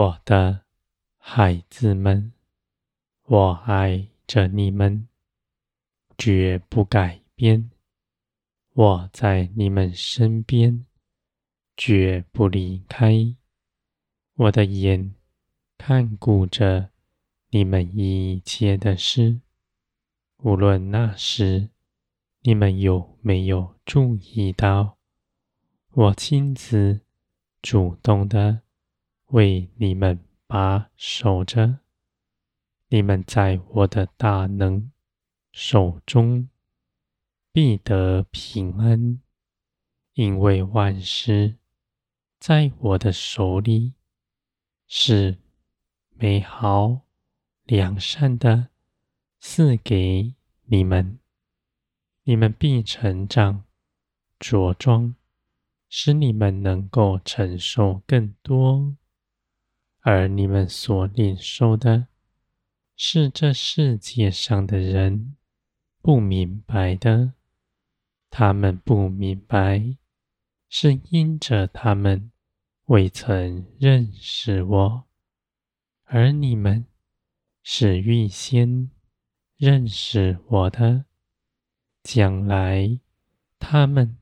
我的孩子们，我爱着你们，绝不改变。我在你们身边，绝不离开。我的眼看顾着你们一切的事，无论那时你们有没有注意到，我亲自主动的。为你们把守着，你们在我的大能手中必得平安，因为万事在我的手里是美好良善的，赐给你们，你们必成长茁壮，使你们能够承受更多。而你们所领受的，是这世界上的人不明白的。他们不明白，是因着他们未曾认识我；而你们是预先认识我的。将来他们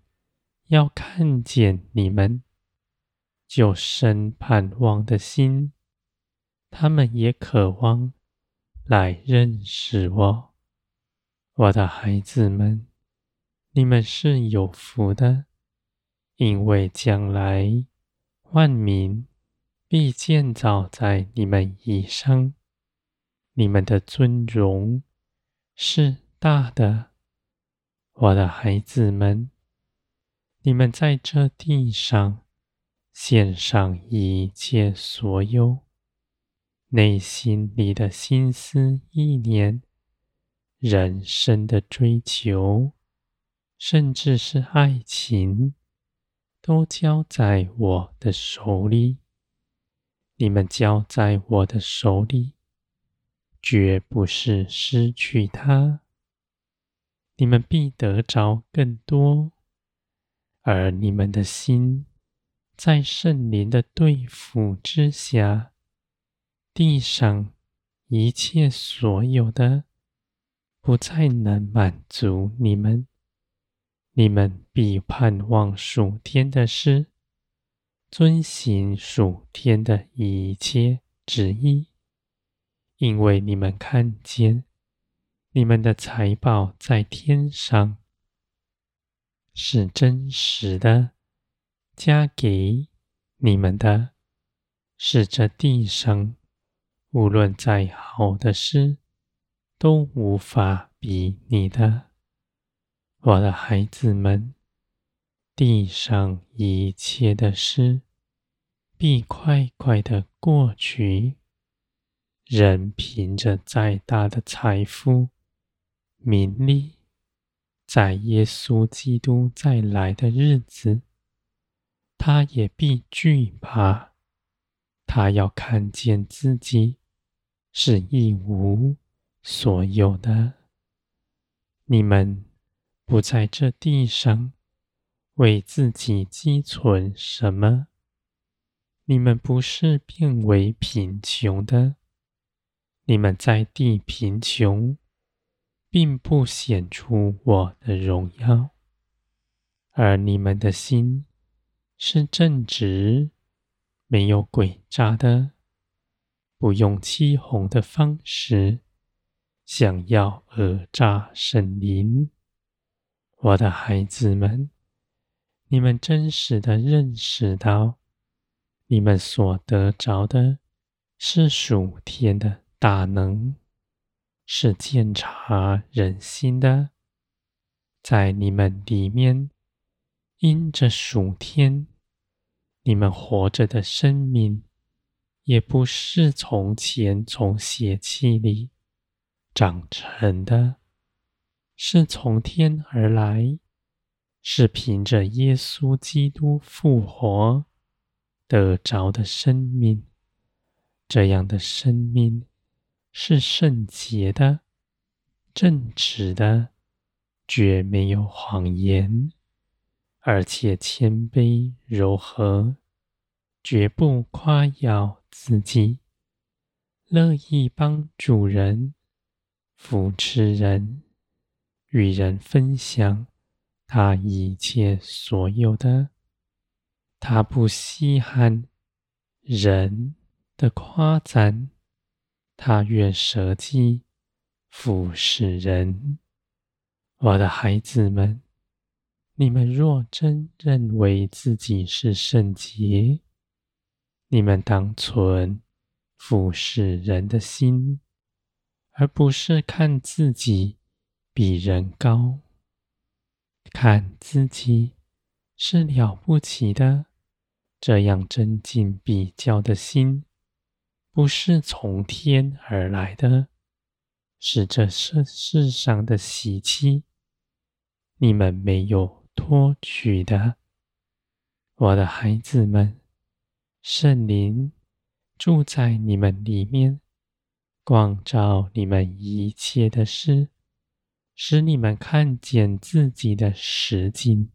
要看见你们。就生盼望的心，他们也渴望来认识我。我的孩子们，你们是有福的，因为将来万民必建造在你们以上。你们的尊荣是大的，我的孩子们，你们在这地上。献上一切所有，内心里的心思意念、人生的追求，甚至是爱情，都交在我的手里。你们交在我的手里，绝不是失去它，你们必得着更多，而你们的心。在圣灵的对付之下，地上一切所有的，不再能满足你们。你们必盼望属天的事，遵行属天的一切旨意，因为你们看见你们的财宝在天上是真实的。加给你们的，是这地上无论再好的事，都无法比拟的。我的孩子们，地上一切的事，必快快的过去。人凭着再大的财富、名利，在耶稣基督再来的日子。他也必惧怕，他要看见自己是一无所有的。你们不在这地上为自己积存什么，你们不是变为贫穷的。你们在地贫穷，并不显出我的荣耀，而你们的心。是正直，没有诡诈的，不用欺哄的方式，想要讹诈神灵。我的孩子们，你们真实的认识到，你们所得着的是属天的大能，是鉴察人心的，在你们里面。因着属天，你们活着的生命，也不是从前从血气里长成的，是从天而来，是凭着耶稣基督复活得着的生命。这样的生命是圣洁的、正直的，绝没有谎言。而且谦卑柔和，绝不夸耀自己，乐意帮助人、扶持人、与人分享他一切所有的。他不稀罕人的夸赞，他愿舍己服侍人。我的孩子们，你们若真认为自己是圣洁，你们当存服侍人的心，而不是看自己比人高，看自己是了不起的。这样增进比较的心，不是从天而来的，是这世世上的习气。你们没有托取的，我的孩子们，圣灵住在你们里面，光照你们一切的事，使你们看见自己的实境，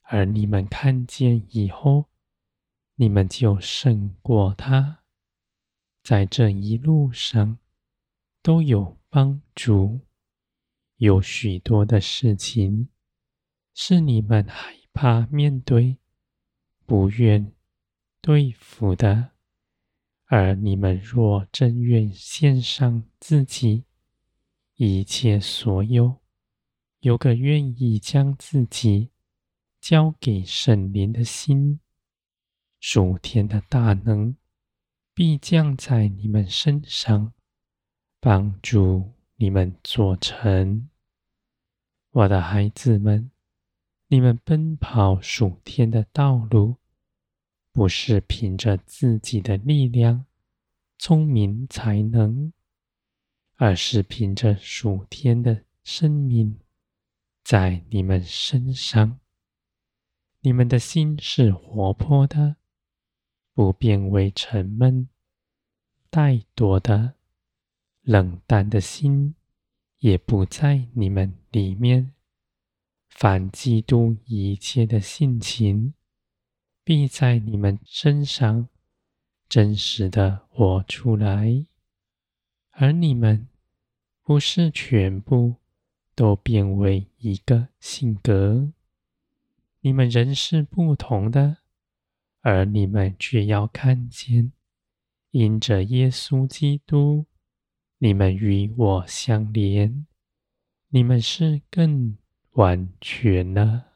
而你们看见以后，你们就胜过他，在这一路上都有帮助。有许多的事情是你们害怕面对、不愿对付的，而你们若真愿献上自己一切所有，有个愿意将自己交给圣灵的心，属天的大能必降在你们身上，帮助你们做成。我的孩子们，你们奔跑属天的道路，不是凭着自己的力量、聪明才能，而是凭着属天的生命在你们身上。你们的心是活泼的。不变为沉闷、怠惰的、冷淡的心，也不在你们里面。凡基督一切的性情，必在你们身上真实的活出来。而你们不是全部都变为一个性格，你们仍是不同的。而你们却要看见，因着耶稣基督，你们与我相连，你们是更完全呢。